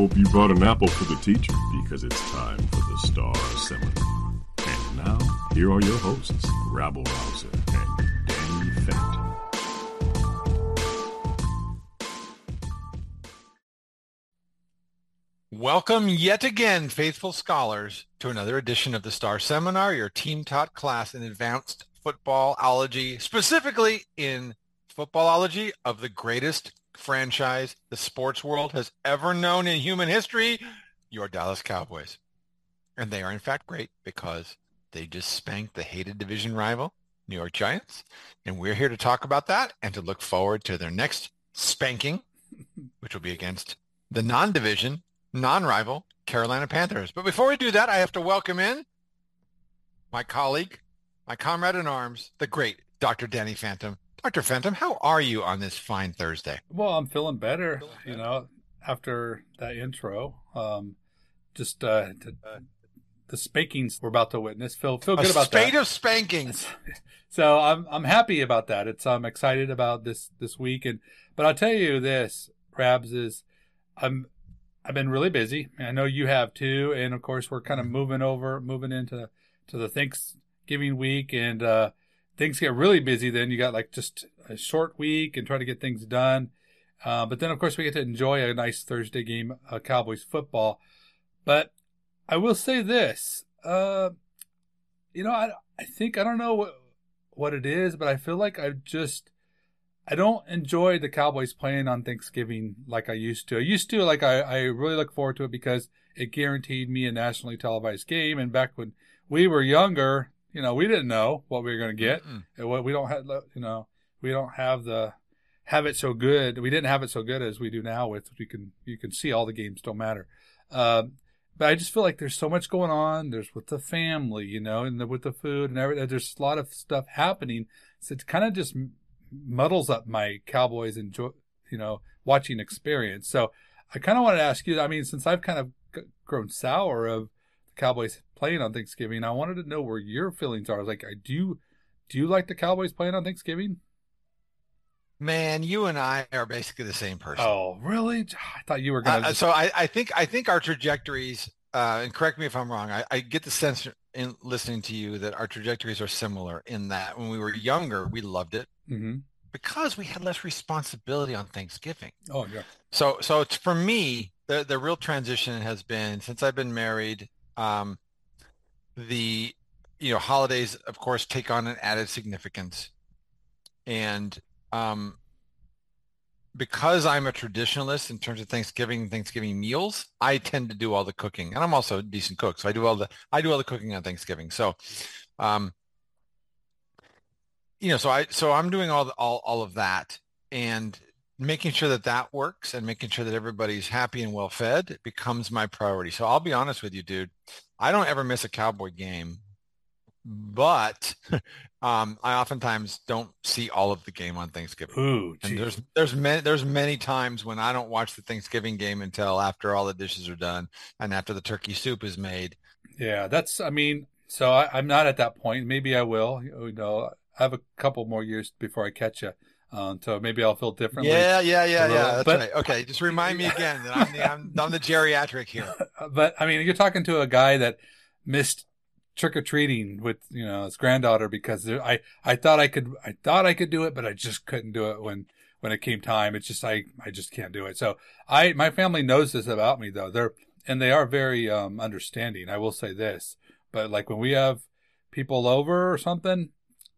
Hope you brought an apple for the teacher because it's time for the Star Seminar. And now, here are your hosts, Rabble Rouser and Danny Phantom. Welcome yet again, faithful scholars, to another edition of the Star Seminar, your team taught class in advanced footballology, specifically in footballology of the greatest franchise the sports world has ever known in human history, your Dallas Cowboys. And they are in fact great because they just spanked the hated division rival, New York Giants. And we're here to talk about that and to look forward to their next spanking, which will be against the non-division, non-rival Carolina Panthers. But before we do that, I have to welcome in my colleague, my comrade in arms, the great Dr. Danny Phantom. Dr. Phantom, how are you on this fine Thursday? Well, I'm feeling better, you know, after that intro. Um, just uh, to, the spankings we're about to witness. Feel feel good a about spade that. of spankings. so I'm I'm happy about that. It's I'm excited about this this week, and but I'll tell you this, Rabs is I'm I've been really busy. I know you have too, and of course we're kind of moving over, moving into to the Thanksgiving week, and uh, things get really busy. Then you got like just a short week and try to get things done. Uh, but then of course we get to enjoy a nice Thursday game, uh, Cowboys football. But I will say this, uh, you know, I I think I don't know what what it is, but I feel like I just I don't enjoy the Cowboys playing on Thanksgiving like I used to. I used to like I, I really look forward to it because it guaranteed me a nationally televised game. And back when we were younger, you know, we didn't know what we were going to get. Mm-mm. And what we don't have, you know, we don't have the have it so good. We didn't have it so good as we do now. With you can you can see all the games don't matter. Um, but I just feel like there's so much going on. There's with the family, you know, and the, with the food and everything. There's a lot of stuff happening. So it kind of just muddles up my Cowboys enjoy, you know, watching experience. So I kind of wanted to ask you. I mean, since I've kind of grown sour of Cowboys playing on Thanksgiving, I wanted to know where your feelings are. Like, I do. Do you like the Cowboys playing on Thanksgiving? Man, you and I are basically the same person. Oh, really? I thought you were gonna. Uh, just- so I, I think I think our trajectories, uh, and correct me if I'm wrong. I, I get the sense in listening to you that our trajectories are similar in that when we were younger, we loved it Mhm. because we had less responsibility on Thanksgiving. Oh yeah. So so it's for me the the real transition has been since I've been married. Um, the you know holidays of course take on an added significance, and um, because I'm a traditionalist in terms of Thanksgiving Thanksgiving meals, I tend to do all the cooking, and I'm also a decent cook, so I do all the I do all the cooking on Thanksgiving. So, um, you know, so I so I'm doing all the, all all of that. And making sure that that works and making sure that everybody's happy and well fed becomes my priority. So I'll be honest with you, dude. I don't ever miss a Cowboy game, but um, I oftentimes don't see all of the game on Thanksgiving. Ooh, And there's there's many there's many times when I don't watch the Thanksgiving game until after all the dishes are done and after the turkey soup is made. Yeah, that's. I mean, so I, I'm not at that point. Maybe I will. You know, I have a couple more years before I catch you. Um, so maybe I'll feel differently. Yeah, yeah, yeah, yeah. That's but- right. Okay, just remind me again that I'm the I'm, I'm the geriatric here. But I mean, you're talking to a guy that missed trick or treating with you know his granddaughter because there, I I thought I could I thought I could do it, but I just couldn't do it when when it came time. It's just I I just can't do it. So I my family knows this about me though. They're and they are very um, understanding. I will say this, but like when we have people over or something,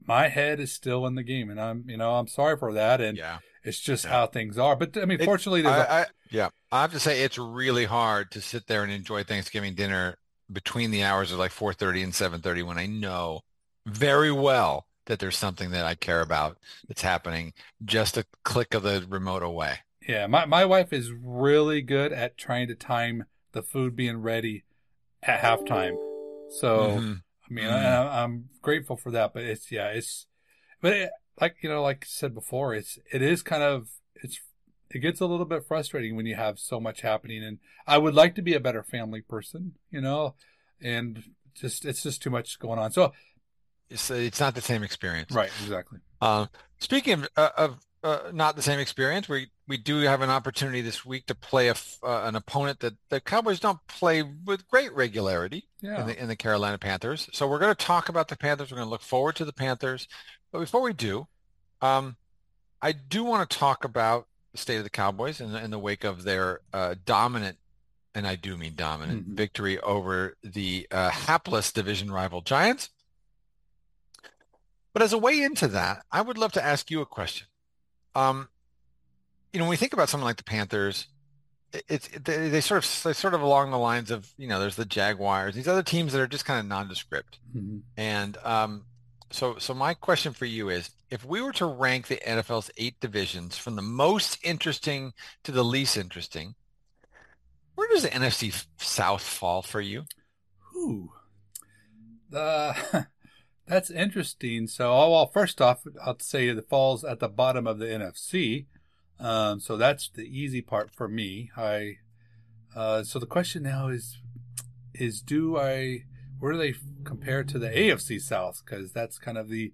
my head is still in the game, and I'm you know I'm sorry for that, and Yeah. it's just Yeah. how things are. But I mean, It- fortunately, there's a- I, I, yeah, I have to say it's really hard to sit there and enjoy Thanksgiving dinner between the hours of like 4:30 and 7:30 when I know very well that there's something that I care about that's happening just a click of the remote away. Yeah, my, my wife is really good at trying to time the food being ready at halftime. So, Mhm. I mean, Mhm. I, I'm grateful for that, but it's, yeah, it's, but it, like, you know, like I said before, it's, it is kind of, it's, it gets a little bit frustrating when you have so much happening. And I would like to be a better family person, you know, and just, it's just too much going on. So, It's it's not the same experience. right, exactly. Uh, speaking of, uh, of uh, not the same experience, we we do have an opportunity this week to play a uh, an opponent that the Cowboys don't play with great regularity Yeah. in the in the Carolina Panthers. So we're going to talk about the Panthers. We're going to look forward to the Panthers. But before we do, um, I do want to talk about the state of the Cowboys in, the- in the wake of their uh, dominant, and I do mean dominant, Mhm. victory over the uh, hapless division rival Giants. But as a way into that, I would love to ask you a question. Um, you know, when we think about something like the Panthers, it- it's they, they sort of they sort of along the lines of you know, there's the Jaguars, these other teams that are just kind of nondescript. Mhm. And um, so so my question for you is, if we were to rank the NFL's eight divisions from the most interesting to the least interesting, where does the NFC South fall for you? Ooh. Uh, that's interesting. So, well, first off, I'll say it falls at the bottom of the NFC. Um, so that's the easy part for me. I, uh, so the question now is, is do I, where do they compare to the AFC South? Cause that's kind of the,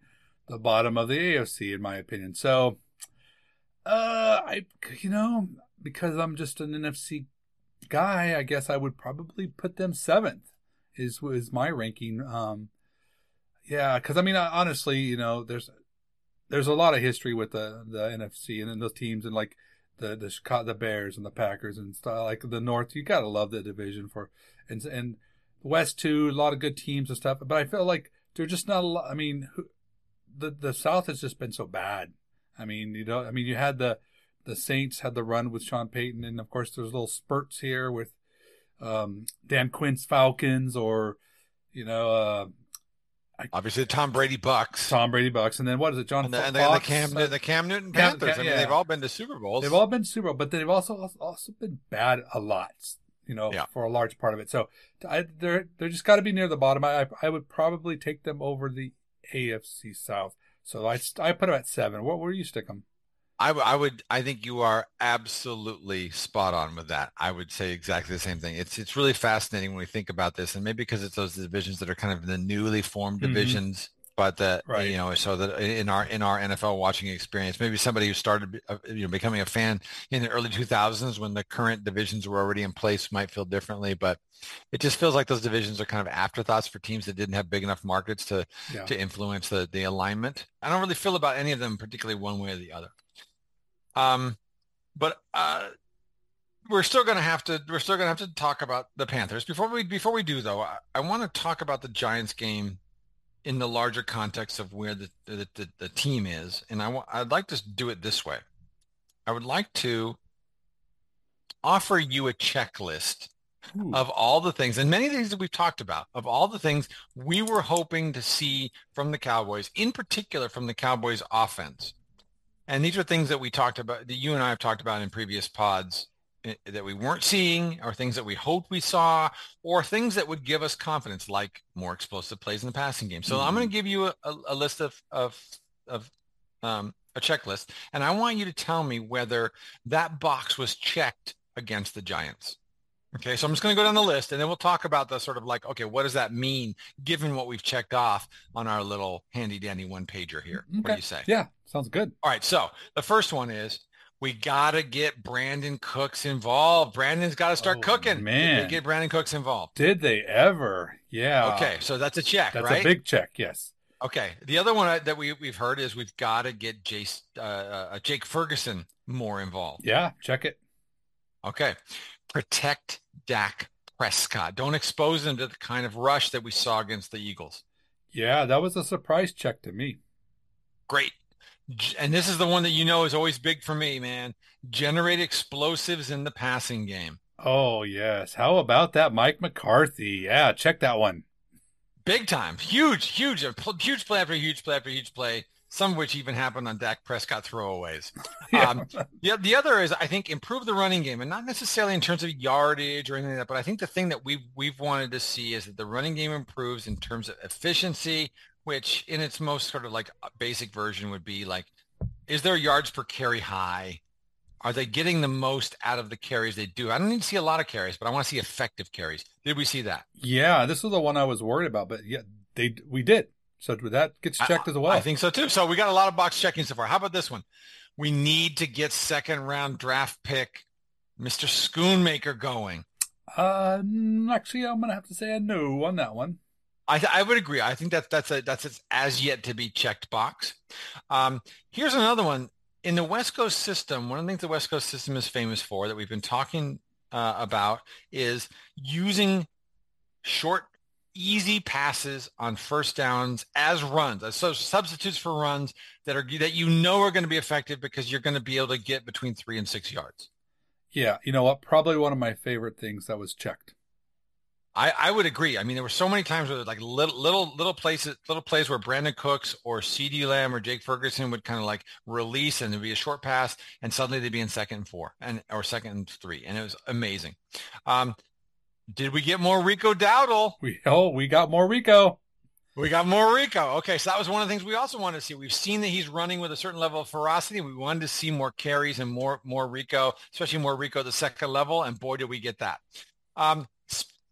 the bottom of the AFC in my opinion. So, uh, I, you know, because I'm just an NFC guy, I guess I would probably put them seventh is is my ranking. Um, yeah, because I mean, I- honestly, you know, there's there's a lot of history with the the NFC and then those teams and like the the Chicago, the Bears and the Packers and stuff like the North. You gotta love the division for and and the West too. A lot of good teams and stuff. But I feel like they're just not a lot. I mean, the the South has just been so bad. I mean, you know, I mean, you had the the Saints had the run with Sean Payton, and of course, there's little spurts here with um, Dan Quinn's Falcons or you know uh, Obviously, the Tom Brady Bucks Tom Brady Bucks, and then what is it, John and the, and the, and the Cam Uh, the Cam Newton Cam- Panthers. Cam- I mean, yeah. they've all been to Super Bowls. They've all been Super Bowl, but they've also also been bad a lot. You know, Yeah. for a large part of it. So I, they're they're just got to be near the bottom. I I would probably take them over the AFC South. So I I put them at seven. What where do you stick them? I, w- I would I think you are absolutely spot on with that. I would say exactly the same thing. It's it's really fascinating when we think about this, and maybe because it's those divisions that are kind of the newly formed Mhm. divisions, but that Right. you know, so that in our in our NFL watching experience, maybe somebody who started uh, you know becoming a fan in the early 2000s when the current divisions were already in place might feel differently, but it just feels like those divisions are kind of afterthoughts for teams that didn't have big enough markets to Yeah. to influence the the alignment. I don't really feel about any of them particularly one way or the other. Um, but uh, we're still going to have to we're still going to have to talk about the Panthers before we before we do though. I, I want to talk about the Giants game in the larger context of where the the, the, the team is, and I want I'd like to do it this way. I would like to offer you a checklist Ooh. of all the things, and many of these that we've talked about, of all the things we were hoping to see from the Cowboys, in particular from the Cowboys offense. And these are things that we talked about, that you and I have talked about in previous pods eh, that we weren't seeing, or things that we hoped we saw, or things that would give us confidence, like more explosive plays in the passing game. So I'm going to give you a, a, a list of, of, of um, a checklist, and I want you to tell me whether that box was checked against the Giants. Okay, so I'm just going to go down the list and then we'll talk about the sort of like, okay, what does that mean given what we've checked off on our little handy dandy one pager here? What do you say? Yeah, sounds good. All right, so the first one is we got to get Brandin Cooks involved. Brandin's got to start Oh, cooking. man. Get, Brandin Cooks involved. Did they ever? Yeah. Okay, so that's a check, That's right? a big check. Yes. Okay, the other one uh, that we, we've heard is we've got to get Jace, uh, uh, Jake Ferguson more involved. Yeah. Check it. Okay, protect Dak Prescott. Don't expose him to the kind of rush that we saw against the Eagles. Yeah, that was a surprise check to me. Great. And this is the one that you know is always big for me, man. Generate explosives in the passing game. Oh, yes. How about that Mike McCarthy? Yeah, check that one. Big time. Huge, huge, huge play after huge play after huge play some of which even happened on Dak Prescott throwaways. yeah. Um, the, the other is, I think, improve the running game, and not necessarily in terms of yardage or anything like that, but I think the thing that we've, we've wanted to see is that the running game improves in terms of efficiency, which in its most sort of like basic version would be like, is their yards per carry high? Are they getting the most out of the carries they do? I don't need to see a lot of carries, but I want to see effective carries. Did we see that? Yeah, this was the one I was worried about, but yeah, they we did. So that gets checked I, as well. I think so too. So we got a lot of box checking so far. How about this one? We need to get second round draft pick Mr. Schoonmaker going. Uh, actually, I'm gonna have to say a no on that one. I, I would agree. I think that that's a that's as yet to be checked box. Um, here's another one in the West Coast system. One of the things the West Coast system is famous for that we've been talking uh, about is using short easy passes on first downs as runs, as so substitutes for runs that are that you know are going to be effective because you're going to be able to get between three and six yards. Yeah, you know what? Probably one of my favorite things that was checked. I, I would agree. I mean, there were so many times where like little little little places, little plays where Brandin Cooks or CeeDee Lamb or Jake Ferguson would kind of like release and there'd be a short pass, and suddenly they'd be in second and four and or second and three, and it was amazing. Um, did we get more Rico Dowdle? We oh, we got more Rico. We got more Rico. Okay, so that was one of the things we also wanted to see. We've seen that he's running with a certain level of ferocity. We wanted to see more carries and more more Rico, especially more Rico the second level. And boy, did we get that. Um,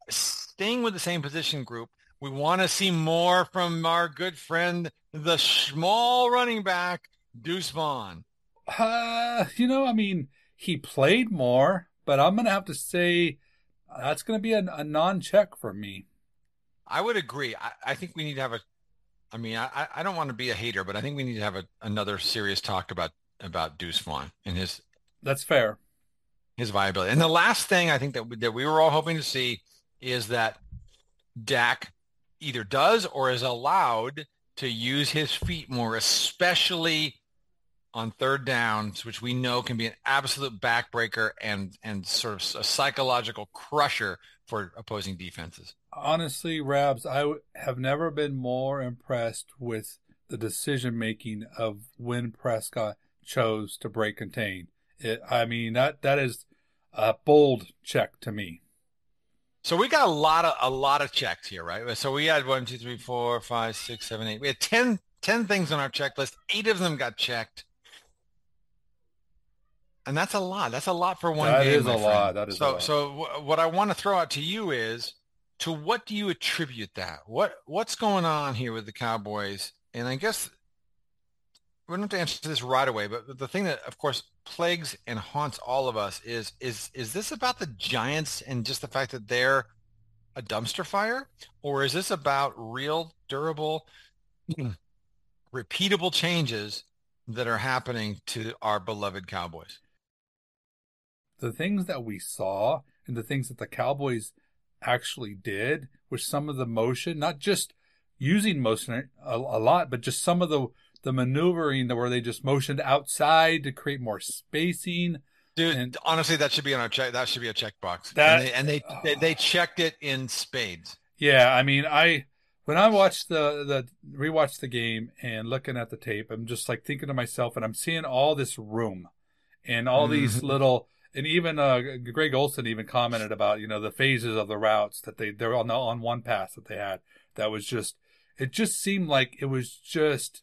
staying with the same position group, we want to see more from our good friend, the small running back, Deuce Vaughn. Uh, you know, I mean, he played more, but I'm going to have to say that's going to be a, a non-check for me. I would agree. I, I, think we need to have a. I mean, I, I don't want to be a hater, but I think we need to have a, another serious talk about about Deuce Vaughn and his. That's fair. His viability, and the last thing I think that we, that we were all hoping to see is that Dak either does or is allowed to use his feet more, especially on third downs, which we know can be an absolute backbreaker and and sort of a psychological crusher for opposing defenses. Honestly, Rabs, I have never been more impressed with the decision making of when Prescott chose to break contain. It, I mean that that is a bold check to me. So we got a lot of a lot of checks here, right? So we had one, two, three, four, five, six, seven, eight. We had 10, 10 things on our checklist. Eight of them got checked. And that's a lot. That's a lot for one that game. That is a friend. lot. That is so. So w- what I want to throw out to you is, to what do you attribute that? What What's going on here with the Cowboys? And I guess we don't have to answer this right away, but the thing that, of course, plagues and haunts all of us is is is this about the Giants and just the fact that they're a dumpster fire, or is this about real, durable, repeatable changes that are happening to our beloved Cowboys? The things that we saw and the things that the Cowboys actually did with some of the motion, not just using motion a, a lot, but just some of the the maneuvering where they just motioned outside to create more spacing. Dude, and, honestly, that should be on our check. That should be a checkbox. That and they and they, uh, they, they checked it in spades. Yeah, I mean, I when I watched the the rewatched the game and looking at the tape, I'm just like thinking to myself, and I'm seeing all this room and all mm-hmm. these little and even uh, Greg Olsen even commented about you know the phases of the routes that they they're on on one pass that they had that was just it just seemed like it was just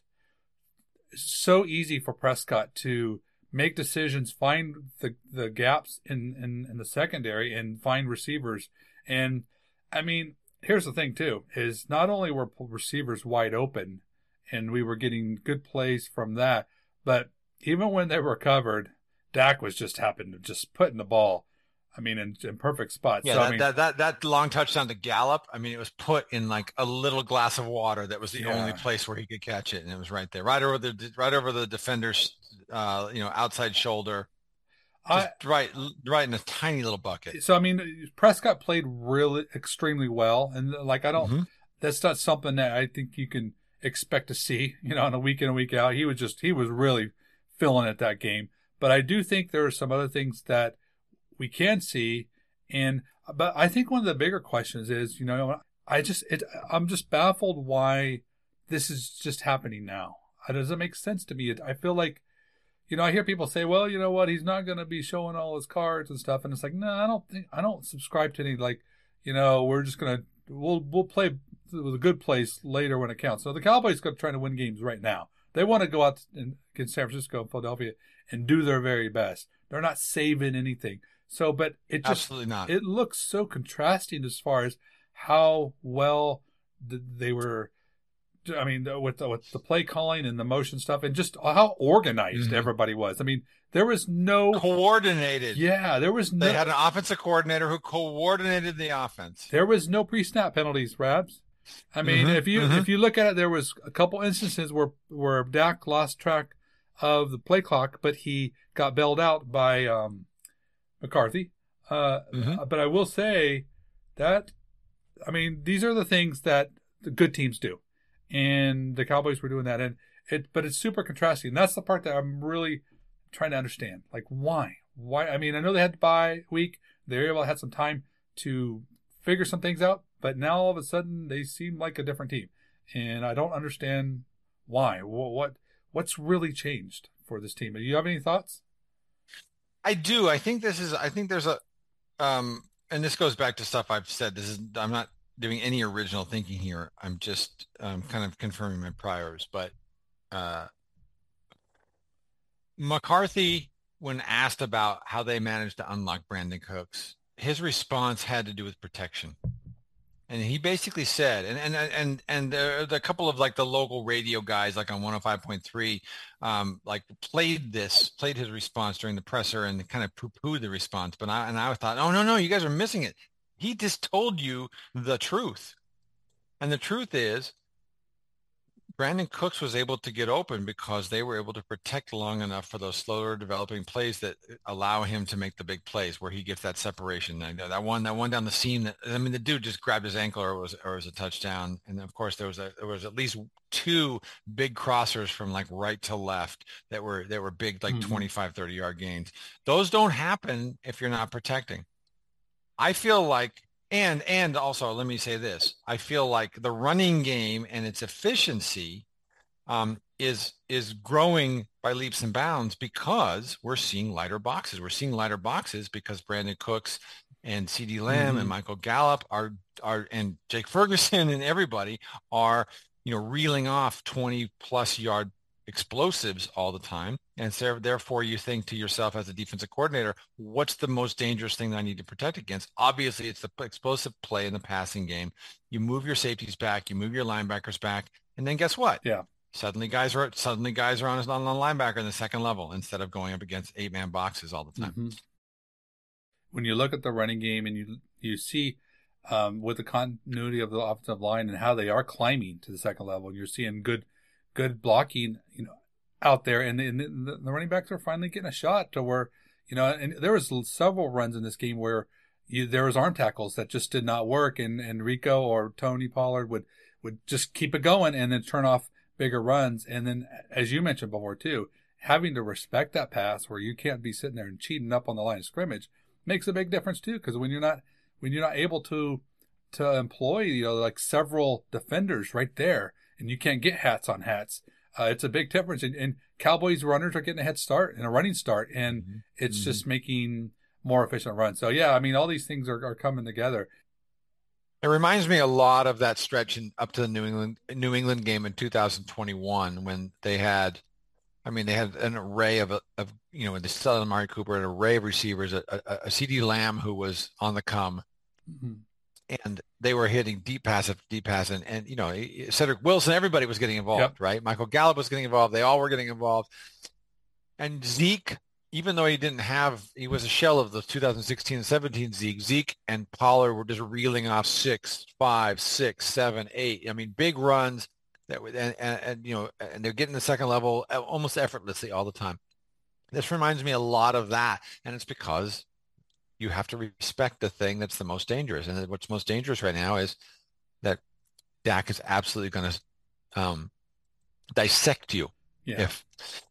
so easy for Prescott to make decisions, find the the gaps in, in, in the secondary, and find receivers. And I mean, here's the thing too: is not only were receivers wide open, and we were getting good plays from that, but even when they were covered, Dak was just happened to just putting the ball. I mean, in, in perfect spots. Yeah, so, that, I mean, that, that that long touchdown to Gallup. I mean, it was put in like a little glass of water. That was the yeah. only place where he could catch it, and it was right there, right over the right over the defender's, uh, you know, outside shoulder. I, right, right in a tiny little bucket. So I mean, Prescott played really extremely well, and like I don't, mm-hmm. that's not something that I think you can expect to see. You know, on a week in a week out, he was just he was really filling it that game. But I do think there are some other things that we can see, and but I think one of the bigger questions is, you know, I just it I'm just baffled why this is just happening now. Uh, it doesn't make sense to me. I feel like you know, I hear people say, well, you know what, he's not going to be showing all his cards and stuff. And it's like, no, I don't think, I don't subscribe to any, like, you know, we're just to, we'll, we'll play with a good place later when it counts. So the Cowboys are trying to win games right now. They want to go out and against San Francisco and Philadelphia and do their very best. They're not saving anything. So, but it just, absolutely not. It looks so contrasting as far as how well they were I mean, with the, with the play calling and the motion stuff, and just how organized mm-hmm. everybody was. I mean, there was no coordinated. Yeah, there was no. They had an offensive coordinator who coordinated the offense. There was no pre-snap penalties, Rabs. I mean, mm-hmm. if you mm-hmm. if you look at it, there was a couple instances where where Dak lost track of the play clock, but he got bailed out by um, McCarthy. Uh, mm-hmm. But I will say that, I mean, these are the things that the good teams do and the Cowboys were doing that. And it, but it's super contrasting. That's the part that I'm really trying to understand. Like, why? Why? I mean, I know they had to bye week. They were able to have some time to figure some things out, but now all of a sudden they seem like a different team, and I don't understand why. What what's really changed for this team? Do you have any thoughts? I do. I think this is. I think there's a, um, and this goes back to stuff I've said. This is. I'm not doing any original thinking here. I'm just um, kind of confirming my priors. But uh, McCarthy, when asked about how they managed to unlock Brandin Cooks, his response had to do with protection. And he basically said, and and and and the, the couple of like the local radio guys, like on 105.3, um, like played this, played his response during the presser, and kind of poo-pooed the response. But I and I thought, oh no no, you guys are missing it. He just told you the truth. And the truth is, Brandin Cooks was able to get open because they were able to protect long enough for those slower developing plays that allow him to make the big plays where he gets that separation. That one, that one down the seam. That I mean, the dude just grabbed his ankle, or it was, or it was a touchdown. And of course, there was a, there was at least two big crossers from like right to left that were that were big, like mm-hmm. 25, 30 yard gains. Those don't happen if you're not protecting. I feel like and and also let me say this i feel like the running game and its efficiency um, is is growing by leaps and bounds because we're seeing lighter boxes we're seeing lighter boxes because Brandin Cooks and CeeDee Lamb mm-hmm. and Michael Gallup are are and Jake Ferguson and everybody are you know reeling off 20 plus yard explosives all the time. And so therefore you think to yourself as a defensive coordinator, what's the most dangerous thing that I need to protect against? Obviously it's the explosive play in the passing game. You move your safeties back, you move your linebackers back, and then guess what? Yeah. Suddenly guys are suddenly guys are on a, linebacker in the second level instead of going up against eight man boxes all the time. Mm-hmm. When you look at the running game and you you see um, with the continuity of the offensive line and how they are climbing to the second level, and you're seeing good good blocking, you know, out there, and, and the, the, running backs are finally getting a shot to where, you know, and there was several runs in this game where you, there was arm tackles that just did not work, and and Rico or Tony Pollard would would just keep it going and then turn off bigger runs, and then as you mentioned before too, having to respect that pass where you can't be sitting there and cheating up on the line of scrimmage makes a big difference too, because when you're not when you're not able to to employ you know like several defenders right there and you can't get hats on hats. Uh, it's a big difference. And, and, Cowboys runners are getting a head start and a running start, and mm-hmm. it's mm-hmm. just making more efficient runs. So yeah, I mean, all these things are, are coming together. It reminds me a lot of that stretch in, up to the New England New England game in 2021 when they had, I mean, they had an array of of you know, they still had Amari Cooper, an array of receivers, a, a, a CeeDee Lamb who was on the come, mm-hmm and they were hitting deep pass after deep pass, and, and you know Cedric Wilson, everybody was getting involved, yep. right? Michael Gallup was getting involved. They all were getting involved, and Zeke, even though he didn't have, he was a shell of the 2016 and 17 Zeke. Zeke and Pollard were just reeling off six, five, six, seven, eight. I mean, big runs that were, and, and, and you know, and they're getting the second level uh, almost effortlessly all the time. This reminds me a lot of that. And it's because you have to respect the thing that's the most dangerous. And what's most dangerous right now is that Dak is absolutely going to um, dissect you yeah. if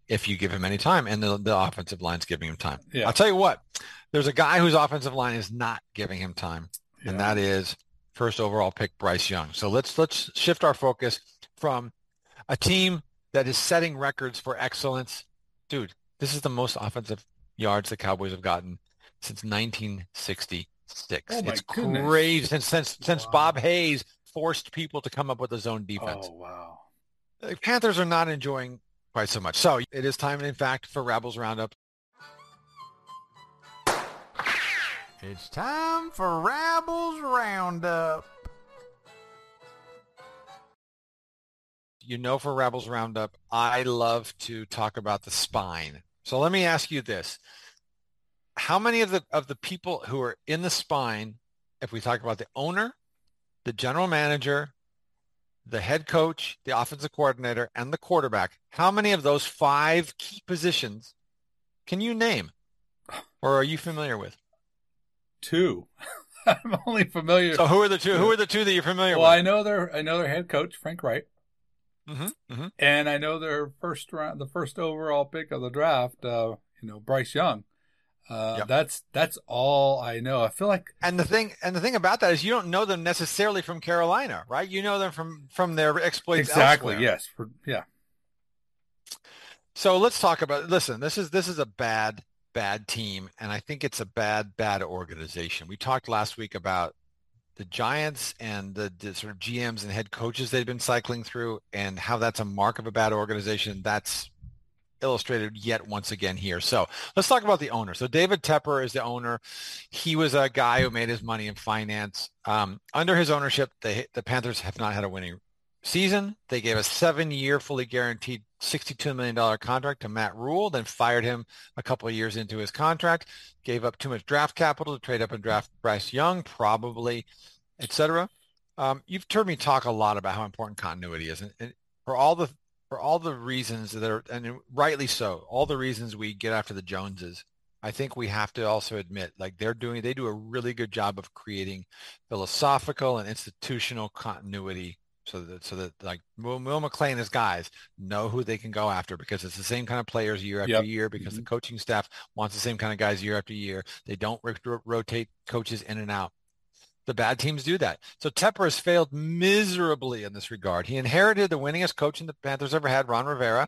if you give him any time, and the, the offensive line's giving him time. Yeah. I'll tell you what, there's a guy whose offensive line is not giving him time, yeah. and that is first overall pick Bryce Young. So let's let's shift our focus from a team that is setting records for excellence. Dude, this is the most offensive yards the Cowboys have gotten since 1966. Oh it's goodness. crazy since since, since wow. Bob Hayes forced people to come up with a zone defense. Oh wow. The Panthers are not enjoying quite so much. So it is time, in fact, for Rabbles Roundup. It's time for Rabbles Roundup. You know, for Rabbles Roundup, I love to talk about the spine. So let me ask you this. How many of the of the people who are in the spine, if we talk about the owner, the general manager, the head coach, the offensive coordinator, and the quarterback, how many of those five key positions can you name or are you familiar with? Two. I'm only familiar. So who are the two? Who are the two that you're familiar well, with? Well, I know their I know their head coach Frank Reich, mm-hmm, mm-hmm. and I know their first round, the first overall pick of the draft. Uh, you know Bryce Young. Uh, yep. That's that's all I know. I feel like, and the thing and the thing about that is you don't know them necessarily from Carolina, right? You know them from from their exploits. Exactly. Elsewhere. Yes. For, yeah. So let's talk about. Listen, this is this is a bad bad team, and I think it's a bad bad organization. We talked last week about the Giants and the, the sort of GMs and head coaches they've been cycling through, and how that's a mark of a bad organization. That's illustrated yet once again here. So let's talk about the owner. So David Tepper is the owner. He was a guy who made his money in finance. Um, under his ownership, the, the Panthers have not had a winning season. They gave a seven-year, fully guaranteed $62 million contract to Matt Rhule, then fired him a couple of years into his contract, gave up too much draft capital to trade up and draft Bryce Young, probably, etc. Um, you've heard me talk a lot about how important continuity is. And, and for all the for all the reasons that are, and rightly so, all the reasons we get after the Joneses, I think we have to also admit, like they're doing, they do a really good job of creating philosophical and institutional continuity so that so that like Will, Will McClay and his guys know who they can go after because it's the same kind of players year after yep. year because mm-hmm. the coaching staff wants the same kind of guys year after year. They don't rotate coaches in and out. The bad teams do that. So Tepper has failed miserably in this regard. He inherited the winningest coach in the Panthers ever had, Ron Rivera,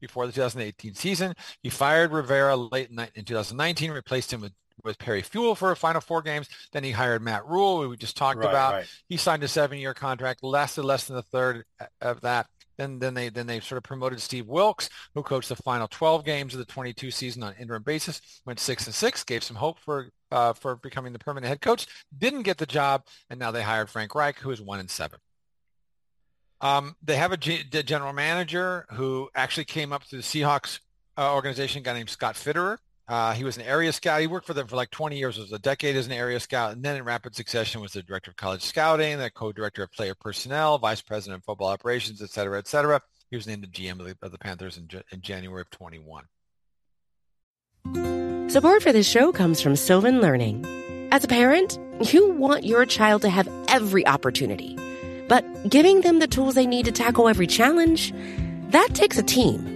before the 2018 season. He fired Rivera late in 2019, replaced him with with Perry Fewell for a final four games. Then he hired Matt Rhule, who we just talked right, about. Right. He signed a seven-year contract, lasted less than a third of that. Then, then they then they sort of promoted Steve Wilks, who coached the final 12 games of the 22 season on interim basis. Went six and six, gave some hope for uh, for becoming the permanent head coach. Didn't get the job, and now they hired Frank Reich, who is one and seven. Um, they have a G- general manager who actually came up through the Seahawks uh, organization, a guy named Scott Fitterer. Uh, he was an area scout. He worked for them for like 20 years. Was a decade as an area scout. And then in rapid succession was the director of college scouting, the co-director of player personnel, vice president of football operations, et cetera, et cetera. He was named the GM of the, of the Panthers in, in January of 21. Support for this show comes from Sylvan Learning. As a parent, you want your child to have every opportunity. But giving them the tools they need to tackle every challenge, that takes a team.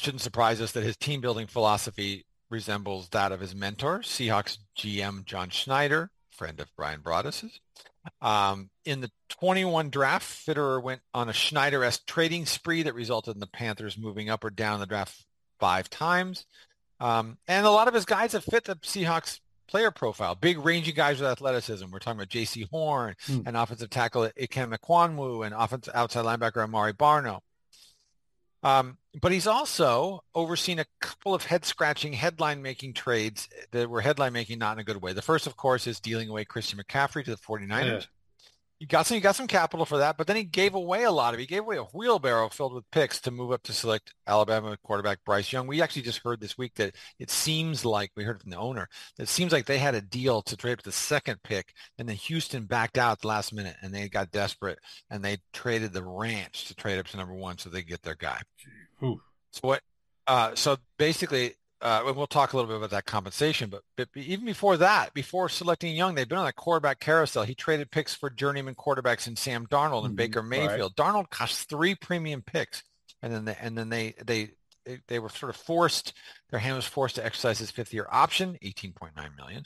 shouldn't surprise us that his team building philosophy resembles that of his mentor, Seahawks GM John Schneider, friend of Bryan Broaddus's. Um, in the 21 draft, Fitterer went on a Schneider-esque trading spree that resulted in the Panthers moving up or down the draft five times. Um, and a lot of his guys have fit the Seahawks player profile. Big, rangy guys with athleticism. We're talking about Jaycee Horn and offensive tackle Ikem Ekwonu and offensive outside linebacker Amare Barno. Um, but he's also overseen a couple of head-scratching, headline-making trades that were headline-making not in a good way. The first, of course, is dealing away Christian McCaffrey to the 49ers. Yeah. He got some, he got some capital for that, but then he gave away a lot of. He gave away a wheelbarrow filled with picks to move up to select Alabama quarterback Bryce Young. We actually just heard this week that it seems like we heard from the owner that it seems like they had a deal to trade up the second pick, and then Houston backed out the last minute, and they got desperate, and they traded the ranch to trade up to number one so they get their guy. Ooh. So what? Uh, so basically, uh, and we'll talk a little bit about that compensation, but, but even before that, before selecting Young, they've been on that quarterback carousel. He traded picks for journeyman quarterbacks in Sam Darnold and mm-hmm. Baker Mayfield. Right. Darnold cost three premium picks, and then they, and then they they they were sort of forced. Their hand was forced to exercise his fifth year option, eighteen point nine million,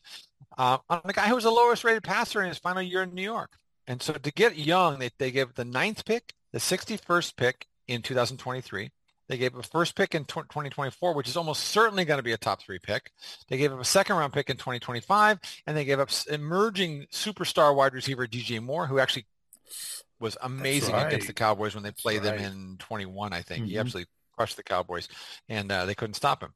uh, on the guy who was the lowest rated passer in his final year in New York. And so to get Young, they they gave the ninth pick, the sixty first pick in 2023, they gave a first pick in 2024, which is almost certainly going to be a top three pick. They gave up a second round pick in 2025, and they gave up emerging superstar wide receiver DJ Moore, who actually was amazing right. against the Cowboys when they played That's them right. in 21. I think mm-hmm. he absolutely crushed the Cowboys, and uh, they couldn't stop him.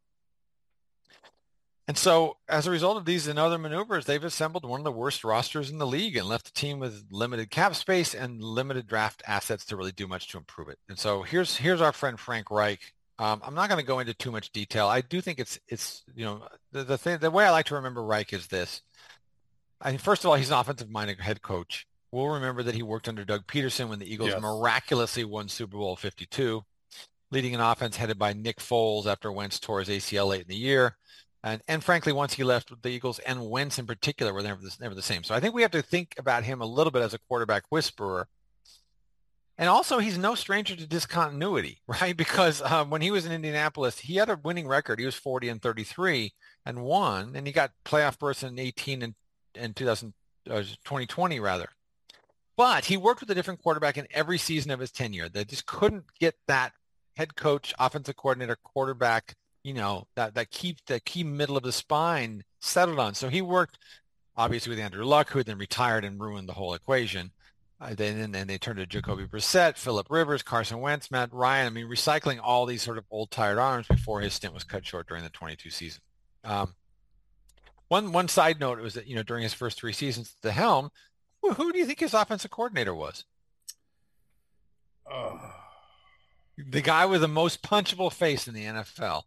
And so as a result of these and other maneuvers, they've assembled one of the worst rosters in the league and left the team with limited cap space and limited draft assets to really do much to improve it. And so here's here's our friend Frank Reich. Um, I'm not going to go into too much detail. I do think it's it's you know the the thing the way I like to remember Reich is this. I mean, first of all, he's an offensive minded head coach. We'll remember that he worked under Doug Pederson when the Eagles yes. miraculously won Super Bowl 52, leading an offense headed by Nick Foles after Wentz tore his ACL late in the year. And, and frankly, once he left the Eagles and Wentz in particular were never the, never the same. So I think we have to think about him a little bit as a quarterback whisperer. And also, he's no stranger to discontinuity, right? Because um, when he was in Indianapolis, he had a winning record. He was 40 and 33 and won, and he got playoff berths in 18 and, and 2000, uh, 2020 rather. But he worked with a different quarterback in every season of his tenure. They just couldn't get that head coach, offensive coordinator, quarterback you know, that, that key, the key middle of the spine settled on. So he worked obviously with Andrew Luck, who then retired and ruined the whole equation. Uh, then and they turned to Jacoby Brissett, Philip Rivers, Carson Wentz, Matt Ryan. I mean, recycling all these sort of old tired arms before his stint was cut short during the 22 season. Um, one one side note was that you know during his first three seasons at the helm, who, who do you think his offensive coordinator was? Uh, the guy with the most punchable face in the NFL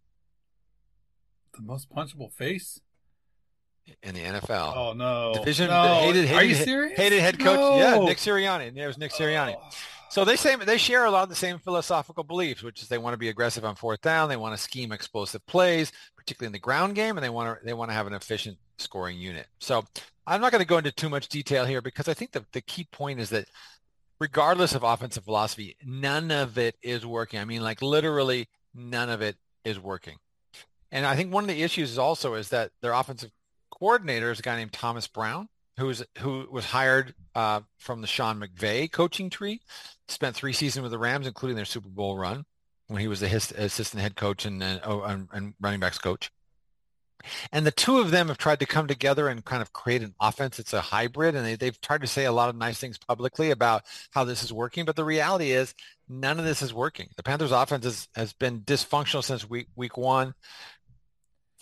the most punchable face in the NFL. Oh no! Division no. hated, hated, Are you serious? hated head coach. No. Yeah, Nick Sirianni. It was Nick oh. Sirianni. Oh. So they say they share a lot of the same philosophical beliefs, which is they want to be aggressive on fourth down, they want to scheme explosive plays, particularly in the ground game, and they want to they want to have an efficient scoring unit. So I'm not going to go into too much detail here because I think the, the key point is that regardless of offensive philosophy, none of it is working. I mean, like literally none of it is working. And I think one of the issues is also is that their offensive coordinator is a guy named Thomas Brown, who was who was hired uh, from the Sean McVay coaching tree. Spent three seasons with the Rams, including their Super Bowl run when he was the assistant head coach and, oh, and, and running backs coach. And the two of them have tried to come together and kind of create an offense. It's a hybrid, and they, they've tried to say a lot of nice things publicly about how this is working. But the reality is, none of this is working. The Panthers' offense has, has been dysfunctional since week week one.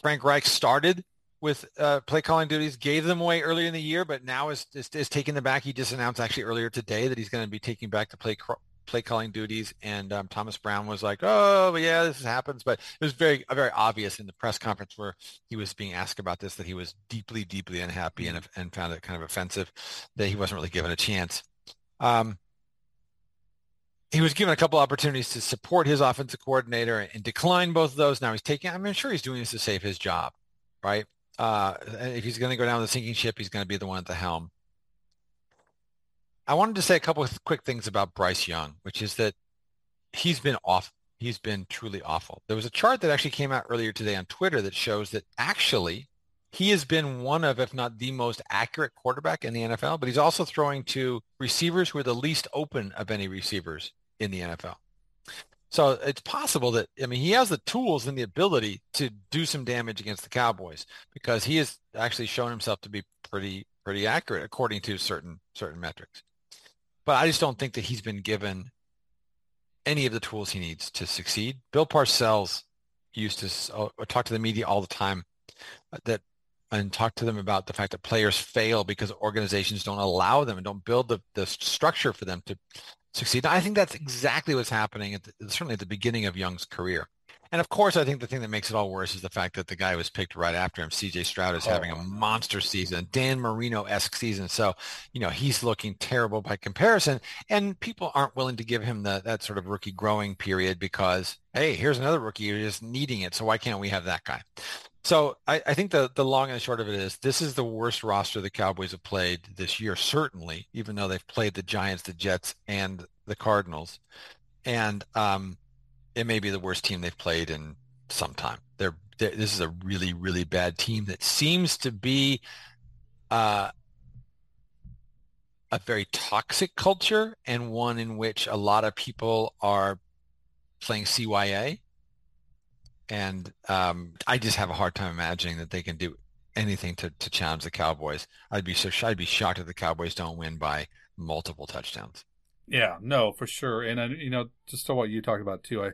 Frank Reich started with uh, play calling duties, gave them away earlier in the year, but now is, is, is taking them back. He just announced actually earlier today that he's going to be taking back the play play calling duties. And um, Thomas Brown was like, "Oh, yeah, this happens," but it was very very obvious in the press conference where he was being asked about this that he was deeply deeply unhappy and and found it kind of offensive that he wasn't really given a chance. Um, he was given a couple opportunities to support his offensive coordinator and declined both of those. Now he's taking, I'm sure he's doing this to save his job, right? Uh, if he's going to go down the sinking ship, he's going to be the one at the helm. I wanted to say a couple of quick things about Bryce Young, which is that he's been off. he's been truly awful. There was a chart that actually came out earlier today on Twitter that shows that actually he has been one of, if not the most accurate quarterback in the NFL, but he's also throwing to receivers who are the least open of any receivers in the NFL. So it's possible that, I mean, he has the tools and the ability to do some damage against the Cowboys because he has actually shown himself to be pretty, pretty accurate according to certain, certain metrics. But I just don't think that he's been given any of the tools he needs to succeed. Bill Parcells used to uh, talk to the media all the time uh, that and talk to them about the fact that players fail because organizations don't allow them and don't build the, the structure for them to succeed. I think that's exactly what's happening at the, certainly at the beginning of Young's career. And of course, I think the thing that makes it all worse is the fact that the guy was picked right after him, CJ Stroud, is oh. having a oh. monster season, Dan Marino-esque season. So, you know, he's looking terrible by comparison. And people aren't willing to give him the, that sort of rookie growing period because, hey, here's another rookie who's just needing it. So why can't we have that guy? So I, I, think the, the long and the short of it is this is the worst roster the Cowboys have played this year, certainly, even though they've played the Giants, the Jets, and the Cardinals. And um, it may be the worst team they've played in some time. They're, they're this is a really really bad team that seems to be uh, a very toxic culture and one in which a lot of people are playing CYA. And um, I just have a hard time imagining that they can do anything to, to challenge the Cowboys. I'd be so I'd be shocked if the Cowboys don't win by multiple touchdowns. Yeah, no, for sure. And I, you know, just to what you talked about too, I,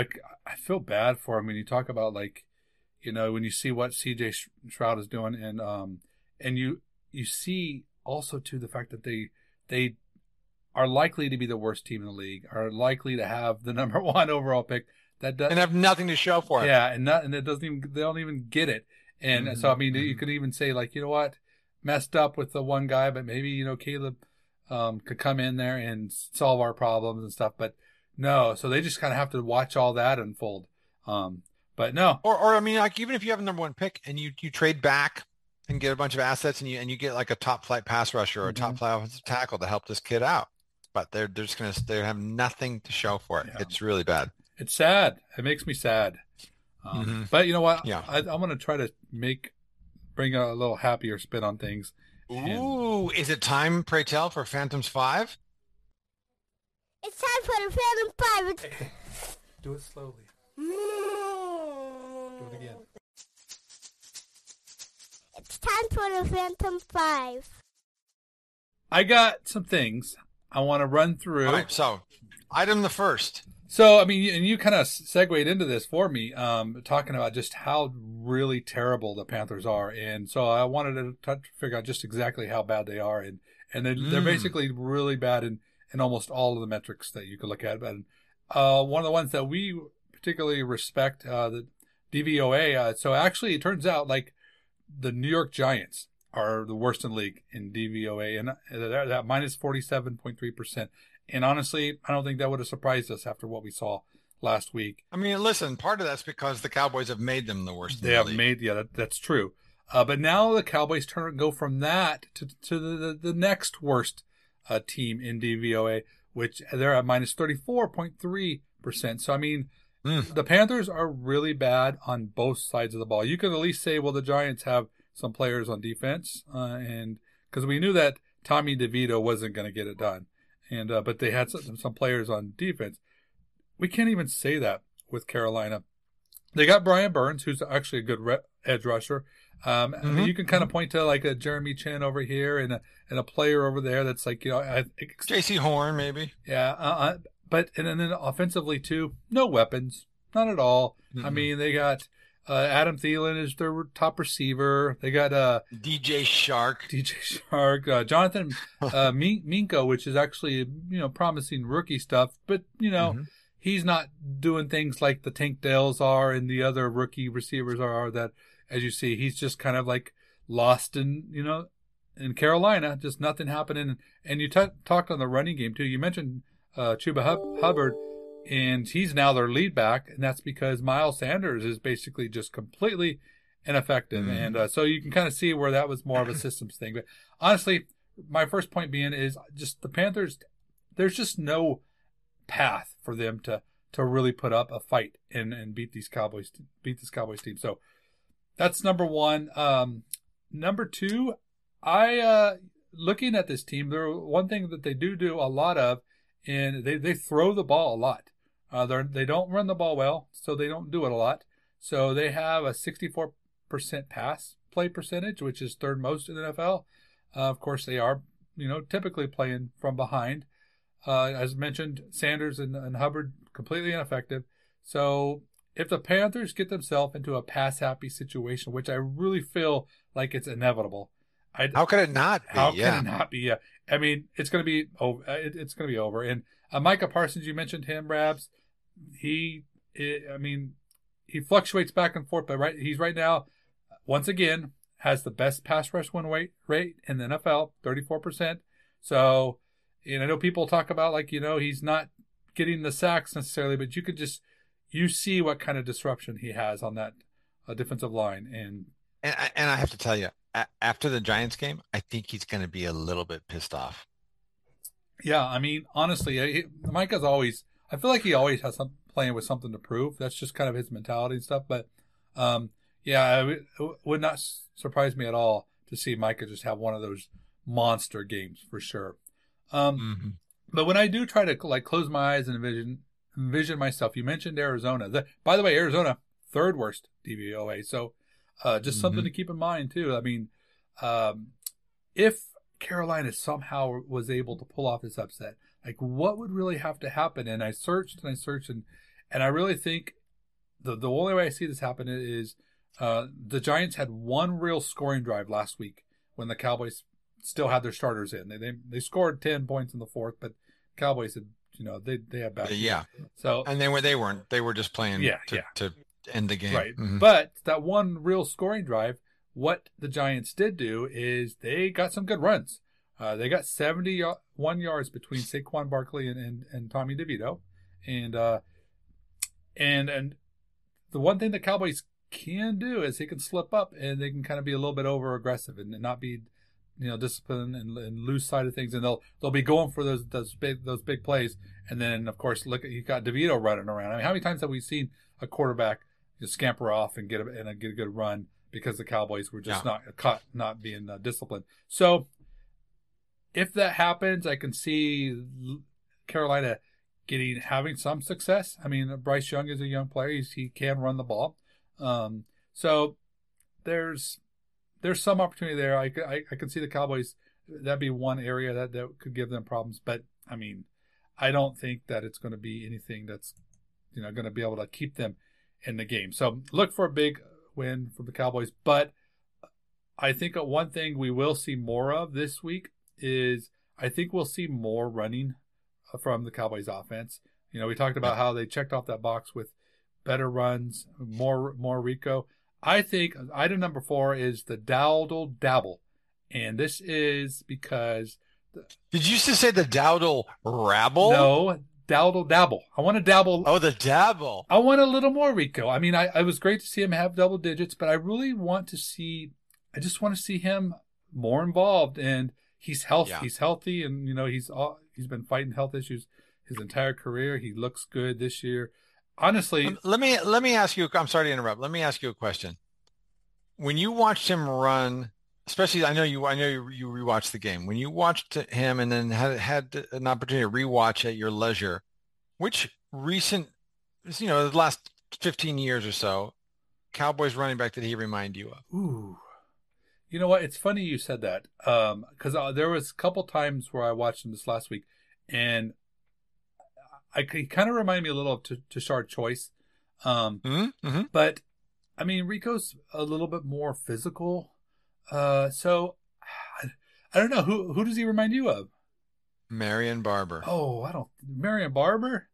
I, I feel bad for him when you talk about like, you know, when you see what CJ Stroud is doing, and um, and you you see also too the fact that they they are likely to be the worst team in the league, are likely to have the number one overall pick. That does, and have nothing to show for it. Yeah, and not and it doesn't even they don't even get it. And mm-hmm. so I mean, you mm-hmm. could even say like, you know what, messed up with the one guy, but maybe you know Caleb um, could come in there and solve our problems and stuff. But no, so they just kind of have to watch all that unfold. Um, but no, or, or I mean, like even if you have a number one pick and you you trade back and get a bunch of assets and you and you get like a top flight pass rusher or a mm-hmm. top flight offensive tackle to help this kid out, but they're they're just gonna they have nothing to show for it. Yeah. It's really bad. It's sad. It makes me sad. Um, mm-hmm. But you know what? Yeah, I, I'm gonna try to make bring a little happier spin on things Ooh, is it time, pray tell, for Phantoms 5? It's time for the Phantom 5. Hey, do it slowly. do it again. It's time for the Phantom 5. I got some things I want to run through. All right, so, item the first. So, I mean, and you kind of segued into this for me, um, talking about just how really terrible the Panthers are. And so I wanted to touch, figure out just exactly how bad they are. And, and they, mm. they're basically really bad in, in almost all of the metrics that you could look at. But uh, one of the ones that we particularly respect, uh, the DVOA. Uh, so actually, it turns out like the New York Giants are the worst in league in DVOA, and uh, that minus 47.3%. And honestly, I don't think that would have surprised us after what we saw last week. I mean, listen, part of that's because the Cowboys have made them the worst. They the have league. made, yeah, that, that's true. Uh, but now the Cowboys turn go from that to to the the, the next worst uh, team in DVOA, which they're at minus thirty four point three percent. So I mean, mm. the Panthers are really bad on both sides of the ball. You could at least say, well, the Giants have some players on defense, uh, and because we knew that Tommy DeVito wasn't going to get it done and uh, but they had some, some players on defense. We can't even say that with Carolina. They got Brian Burns, who's actually a good re- edge rusher. Um, mm-hmm. I mean, you can kind of point to like a Jeremy Chinn over here and a and a player over there that's like you know I, Jaycee Horn maybe. Yeah, uh, uh, but and, and then offensively too, no weapons, not at all. Mm-hmm. I mean, they got uh, Adam Thielen is their top receiver. They got uh, DJ Chark, DJ Chark, uh, Jonathan uh, Mingo, which is actually you know promising rookie stuff, but you know mm-hmm. he's not doing things like the Tank Dells are and the other rookie receivers are. That as you see, he's just kind of like lost in you know in Carolina, just nothing happening. And you t- talked on the running game too. You mentioned uh, Chuba Hub- Hubbard and he's now their lead back, and that's because Miles Sanders is basically just completely ineffective. Mm-hmm. And uh, so you can kind of see where that was more of a systems thing. But honestly, my first point being is just the Panthers. There's just no path for them to to really put up a fight and, and beat these Cowboys beat this Cowboys team. So that's number one. Um, number two, I uh, looking at this team, there one thing that they do do a lot of, and they, they throw the ball a lot. Uh, they they don't run the ball well, so they don't do it a lot. So they have a 64% pass play percentage, which is third most in the NFL. Uh, of course, they are you know typically playing from behind. Uh, as mentioned, Sanders and, and Hubbard completely ineffective. So if the Panthers get themselves into a pass happy situation, which I really feel like it's inevitable, I, How could it not be? how yeah. can it not be? Yeah. I mean, it's going to be over. It, it's going to be over. And uh, Micah Parsons, you mentioned him, Rabs. He, I mean, he fluctuates back and forth, but right, he's right now, once again, has the best pass rush win rate rate in the NFL, thirty four percent. So, and I know people talk about like you know he's not getting the sacks necessarily, but you could just you see what kind of disruption he has on that uh, defensive line, and And I, and I have to tell you, a- after the Giants game, I think he's going to be a little bit pissed off. Yeah, I mean, honestly, he, Micah's always. I feel like he always has some playing with something to prove. That's just kind of his mentality and stuff. But, um, yeah, it, would not surprise me at all to see Micah just have one of those monster games for sure. Um, Mhm. but when I do try to like close my eyes and envision envision myself, you mentioned Arizona. The, by the way, Arizona third worst DVOA. So, uh, just something Mhm. to keep in mind too. I mean, um, if Carolina somehow was able to pull off this upset, like what would really have to happen? And I searched and I searched and and I really think the the only way I see this happen is uh, the Giants had one real scoring drive last week when the Cowboys still had their starters in. They they, they scored ten points in the fourth, but Cowboys had you know they they had back. Yeah. So And they were they weren't they were just playing Yeah, to, yeah. to end the game. Right. Mhm. But that one real scoring drive, what the Giants did do is they got some good runs. Uh, they got 71 yards between Saquon Barkley and, and, and Tommy DeVito. And, uh, and, and the one thing the Cowboys can do is they can slip up and they can kind of be a little bit over aggressive and not be, you know, disciplined and, and lose sight of things. And they'll, they'll be going for those, those big, those big plays. And then, of course, look at, you got DeVito running around. I mean, how many times have we seen a quarterback just scamper off and get a, and get a good run because the Cowboys were just Yeah. not caught, not being uh, disciplined. So if that happens, I can see Carolina getting having some success. I mean, Bryce Young is a young player; He's, he can run the ball. Um, so there's there's some opportunity there. I I can see the Cowboys. That'd be one area that, that could give them problems. But I mean, I don't think that it's going to be anything that's you know going to be able to keep them in the game. So look for a big win from the Cowboys. But I think one thing we will see more of this week is I think we'll see more running from the Cowboys offense. You know, we talked about how they checked off that box with better runs, more more Rico. I think item number four is the Dowdle Dabble, and this is because Did you just say the Dowdle Rabble? no Dowdle Dabble. I want to dabble. Oh, the Dabble. I want a little more Rico. I mean, I, I was great to see him have double digits, but I really want to see. I just want to see him more involved, and he's health. Yeah. He's healthy, and you know he's all, he's been fighting health issues his entire career. He looks good this year. Honestly, Um, Let me let me ask you. I'm sorry to interrupt. Let me ask you a question. When you watched him run, especially, I know you. I know you, you rewatched the game. When you watched him and then had had an opportunity to rewatch at your leisure, which recent, you know, the last 15 years or so, Cowboys running back did he remind you of? Ooh. You know what? It's funny you said that because uh, there was a couple times where I watched him this last week, and I he kind of reminded me a little of T- Tashard Choice, um, Mm-hmm. Mm-hmm. but I mean Rico's a little bit more physical. Uh, so I, I don't know who who does he remind you of? Marion Barber. Oh, I don't. Marion Barber.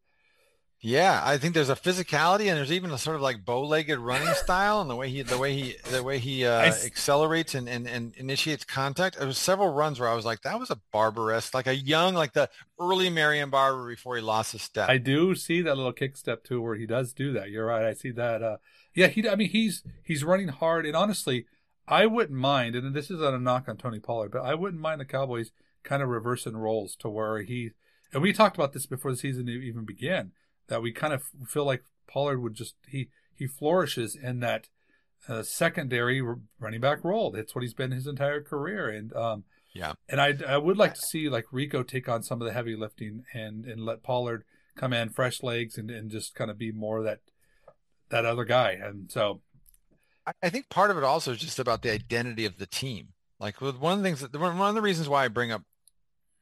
Yeah, I think there's a physicality and there's even a sort of like bow-legged running style and the way he the way he the way he uh, I accelerates and, and and initiates contact. There was several runs where I was like, that was a Barber-esque, like a young, like the early Marion Barber before he lost his step. I do see that little kick step too, where he does do that. You're right. I see that. Uh, yeah, he. I mean, he's he's running hard, and honestly, I wouldn't mind. And this is not a knock on Tony Pollard, but I wouldn't mind the Cowboys kind of reversing roles to where he. And we talked about this before the season even began. that we kind of feel like Pollard would just he he flourishes in that uh, secondary running back role. That's what he's been his entire career, and um, yeah, and I I would like to see like Rico take on some of the heavy lifting and and let Pollard come in fresh legs and and just kind of be more that that other guy, and so I think part of it also is just about the identity of the team. Like one of the things that one of the reasons why I bring up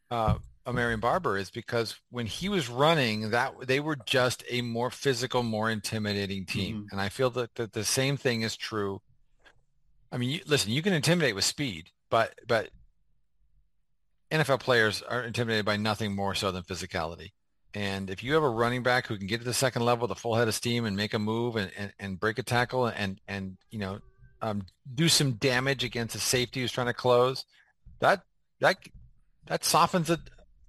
uh, a Marion Barber is because when he was running, that they were just a more physical, more intimidating team, mm-hmm. and I feel that, that the same thing is true. I mean, you, listen, you can intimidate with speed, but but NFL players are intimidated by nothing more so than physicality. And if you have a running back who can get to the second level with a full head of steam and make a move and, and, and break a tackle and, and, you know, um, do some damage against a safety who's trying to close, that, that, that softens a,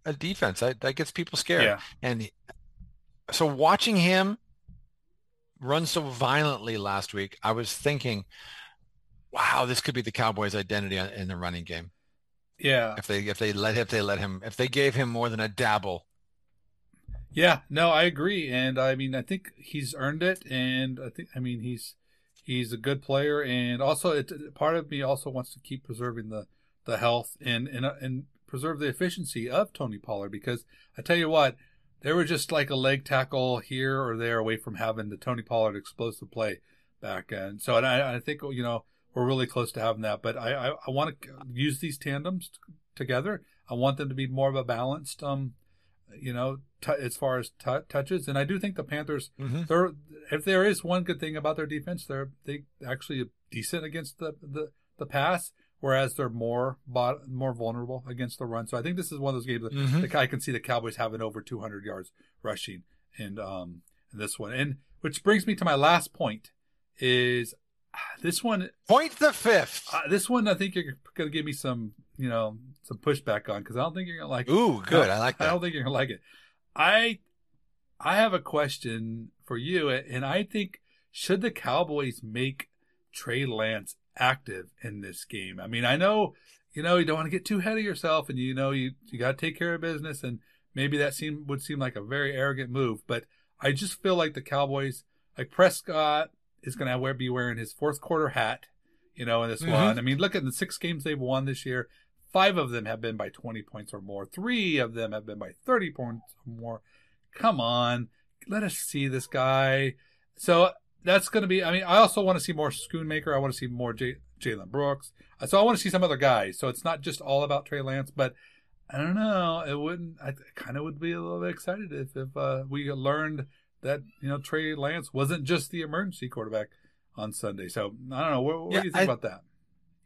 a defense. That, that gets people scared. Yeah. And so watching him run so violently last week, I was thinking, wow, this could be the Cowboys' identity in the running game. Yeah. If they if they let if they let him if they gave him more than a dabble yeah, no, I agree, and I mean, I think he's earned it, and I think, I mean, he's he's a good player, and also, it part of me also wants to keep preserving the the health and and and preserve the efficiency of Tony Pollard because I tell you what, they were just like a leg tackle here or there away from having the Tony Pollard explosive play back, and so and I, I think you know we're really close to having that, but I I, I want to use these tandems t- together. I want them to be more of a balanced um you know, t- as far as t- touches. And I do think the Panthers, mm-hmm. they're, if there is one good thing about their defense, they're they actually decent against the, the, the pass, whereas they're more bot- more vulnerable against the run. So I think this is one of those games that mm-hmm. I can see the Cowboys having over 200 yards rushing in um in this one. And which brings me to my last point is this one point the fifth. Uh, this one I think you're going to give me some you know some pushback on because I don't think you're gonna like. Ooh, good. I, like that. I don't think you're gonna like it. I I have a question for you, and I think should the Cowboys make Trey Lance active in this game? I mean, I know you know you don't want to get too ahead of yourself, and you know you you got to take care of business, and maybe that seem would seem like a very arrogant move, but I just feel like the Cowboys, like Prescott, is going to be wearing his fourth quarter hat, you know, in this mm-hmm. one. I mean, look at the six games they've won this year. Five of them have been by 20 points or more. Three of them have been by 30 points or more. Come on. Let us see this guy. So that's going to be, I mean, I also want to see more Schoonmaker. I want to see more J- Jalen Brooks. So I want to see some other guys. So it's not just all about Trey Lance, but I don't know. It wouldn't, I kind of would be a little bit excited if, if uh, we learned that, you know, Trey Lance wasn't just the emergency quarterback on Sunday. So I don't know. What, what yeah, do you think I, about that?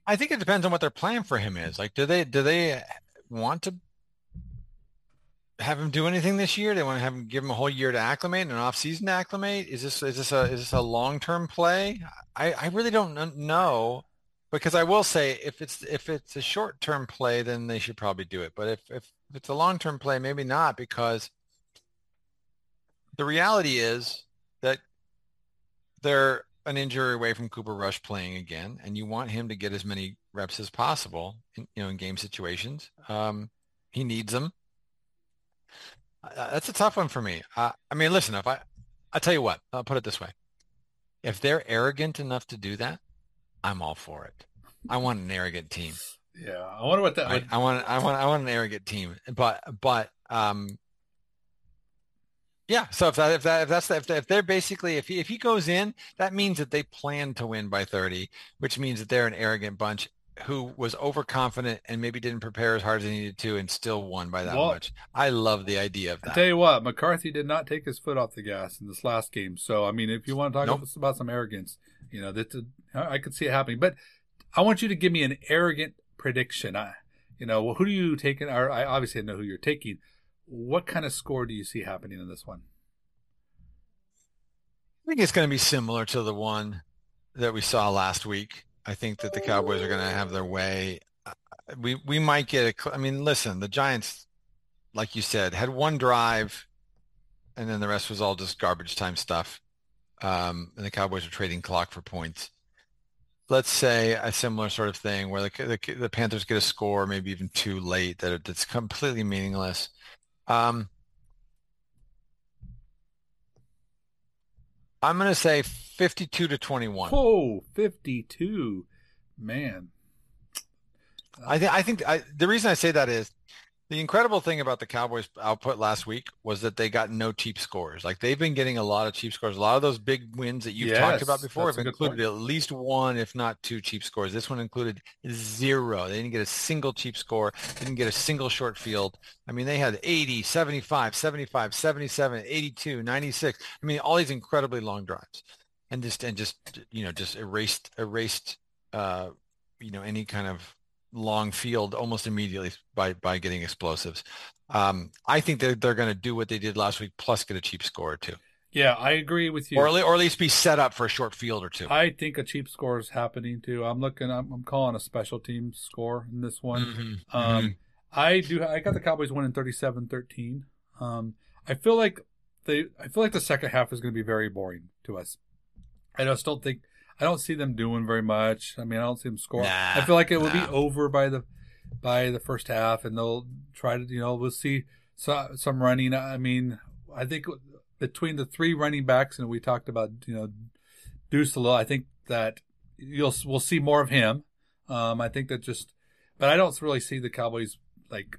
I think it depends on what their plan for him is. Like, do they do they uh, want to have him do anything this year? They want to have him give him a whole year to acclimate, and an off season to acclimate. Is this is this a is this a long term play? I I really don't know because I will say if it's if it's a short term play, then they should probably do it. But if if it's a long term play, maybe not because the reality is that they're an injury away from Cooper Rush playing again, and you want him to get as many reps as possible, in, you know, in game situations. Um, he needs them. Uh, that's a tough one for me. Uh, I mean, listen, if I, I tell you what, I'll put it this way: if they're arrogant enough to do that, I'm all for it. I want an arrogant team. Yeah, I wonder what that. Right? I want, I want, I want an arrogant team, but, but, um, yeah. So if that if that if that's if, if they're basically if he, if he goes in, that means that they plan to win by 30, which means that they're an arrogant bunch who was overconfident and maybe didn't prepare as hard as they needed to and still won by that well, much. I love the idea of that. I tell you what, McCarthy did not take his foot off the gas in this last game. So I mean, if you want to talk nope. about some arrogance, you know that I could see it happening. But I want you to give me an arrogant prediction. I, you know, well, who do you take? Or I obviously know who you're taking. What kind of score do you see happening in this one? I think it's going to be similar to the one that we saw last week. I think that the Cowboys are going to have their way. We we might get a. I mean, listen, the Giants, like you said, had one drive, and then the rest was all just garbage time stuff. Um, and the Cowboys are trading clock for points. Let's say a similar sort of thing where the, the, the Panthers get a score, maybe even too late, that that's completely meaningless. Um, I'm going to say 52 to 21. Oh, 52. Man. I, th- I think I the reason I say that is the incredible thing about the Cowboys output last week was that they got no cheap scores. Like they've been getting a lot of cheap scores. A lot of those big wins that you've Yes, talked about before have included point. at least one, if not two cheap scores. This one included zero. They didn't get a single cheap score. Didn't get a single short field. I mean, they had 80, 75, 75, 77, 82, 96. I mean, all these incredibly long drives and just, and just, you know, just erased, erased, uh, you know, any kind of long field almost immediately by by getting explosives. Um, I think they're they're going to do what they did last week, plus get a cheap score or two, Yeah, I agree with you. or, or at least be set up for a short field or two. I think a cheap score is happening too. I'm looking. I'm, I'm calling a special team score in this one. Mhm, Um, mhm. I do. I got the Cowboys winning 37-13. Um, I feel like they. I feel like the second half is going to be very boring to us. I just don't think. I don't see them doing very much. I mean, I don't see them score. Nah, I feel like it will nah. be over by the by the first half, and they'll try to. You know, we'll see so, some running. I mean, I think between the three running backs, and we talked about you know Deuce a little. I think that you'll we'll see more of him. Um, I think that just, but I don't really see the Cowboys like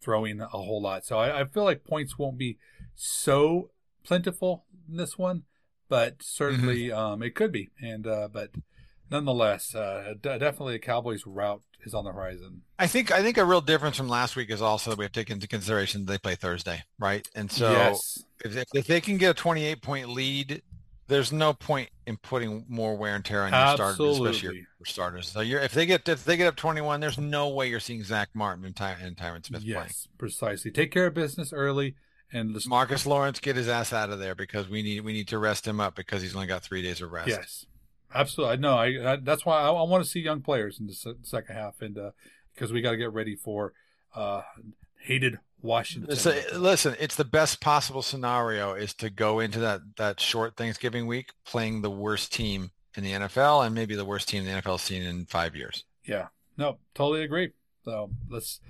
throwing a whole lot. So I, I feel like points won't be so plentiful in this one, but certainly um, it could be. And uh, but nonetheless, uh, d- definitely the Cowboys' route is on the horizon. I think I think a real difference from last week is also that we have taken into consideration they play Thursday, right? And so yes, if, if they can get a 28 point lead, there's no point in putting more wear and tear on your starters, especially your, starters. So you're if they get if they get up 21, there's no way you're seeing Zack Martin and, Ty, and Tyron Smith playing. yes, precisely. Take care of business early, and just, Marcus Lawrence, get his ass out of there because we need we need to rest him up because he's only got three days of rest. Yes, absolutely. No, I, I that's why I, I want to see young players in the se- second half, and uh, because we got to get ready for uh, hated Washington. So, listen, it's the best possible scenario is to go into that that short Thanksgiving week playing the worst team in the NFL and maybe the worst team the NFL's seen in five years. Yeah, no, totally agree. So let's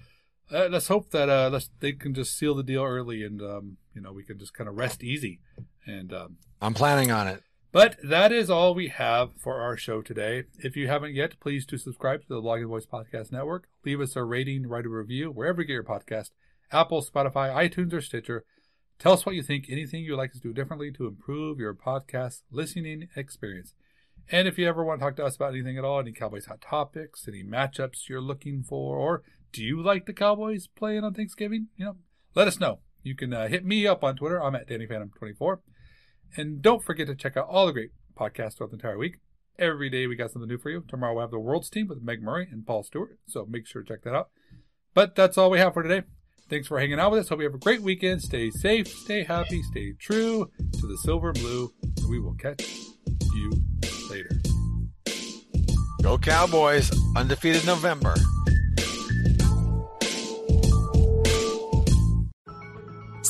uh, let's hope that uh, let's they can just seal the deal early, and um, you know we can just kind of rest easy. And um, I'm planning on it. but that is all we have for our show today. If you haven't yet, please do subscribe to the Logging Voice Podcast Network. Leave us a rating, write a review wherever you get your podcast, Apple, Spotify, iTunes, or Stitcher. Tell us what you think. Anything you'd like us to do differently to improve your podcast listening experience. And if you ever want to talk to us about anything at all, any Cowboys hot topics, any matchups you're looking for, or do you like the Cowboys playing on Thanksgiving? You know, let us know. You can uh, hit me up on Twitter. I'm at DannyPhantom24. And don't forget to check out all the great podcasts throughout the entire week. Every day we got something new for you. Tomorrow we'll have the World's Team with Meg Murray and Paul Stewart. So make sure to check that out. But that's all we have for today. Thanks for hanging out with us. Hope you have a great weekend. Stay safe, stay happy, stay true to the silver and blue. And we will catch you later. Go Cowboys, undefeated November.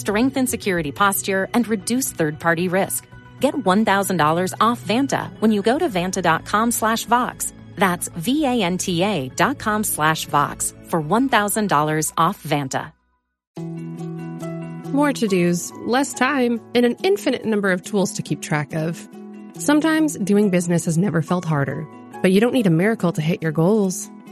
Strengthen security posture and reduce third-party risk. Get $1,000 off Vanta when you go to vanta.com slash Vox. That's V-A-N-T-A dot com slash Vox for $1,000 off Vanta. More to dos, less time, and an infinite number of tools to keep track of. Sometimes doing business has never felt harder, but you don't need a miracle to hit your goals.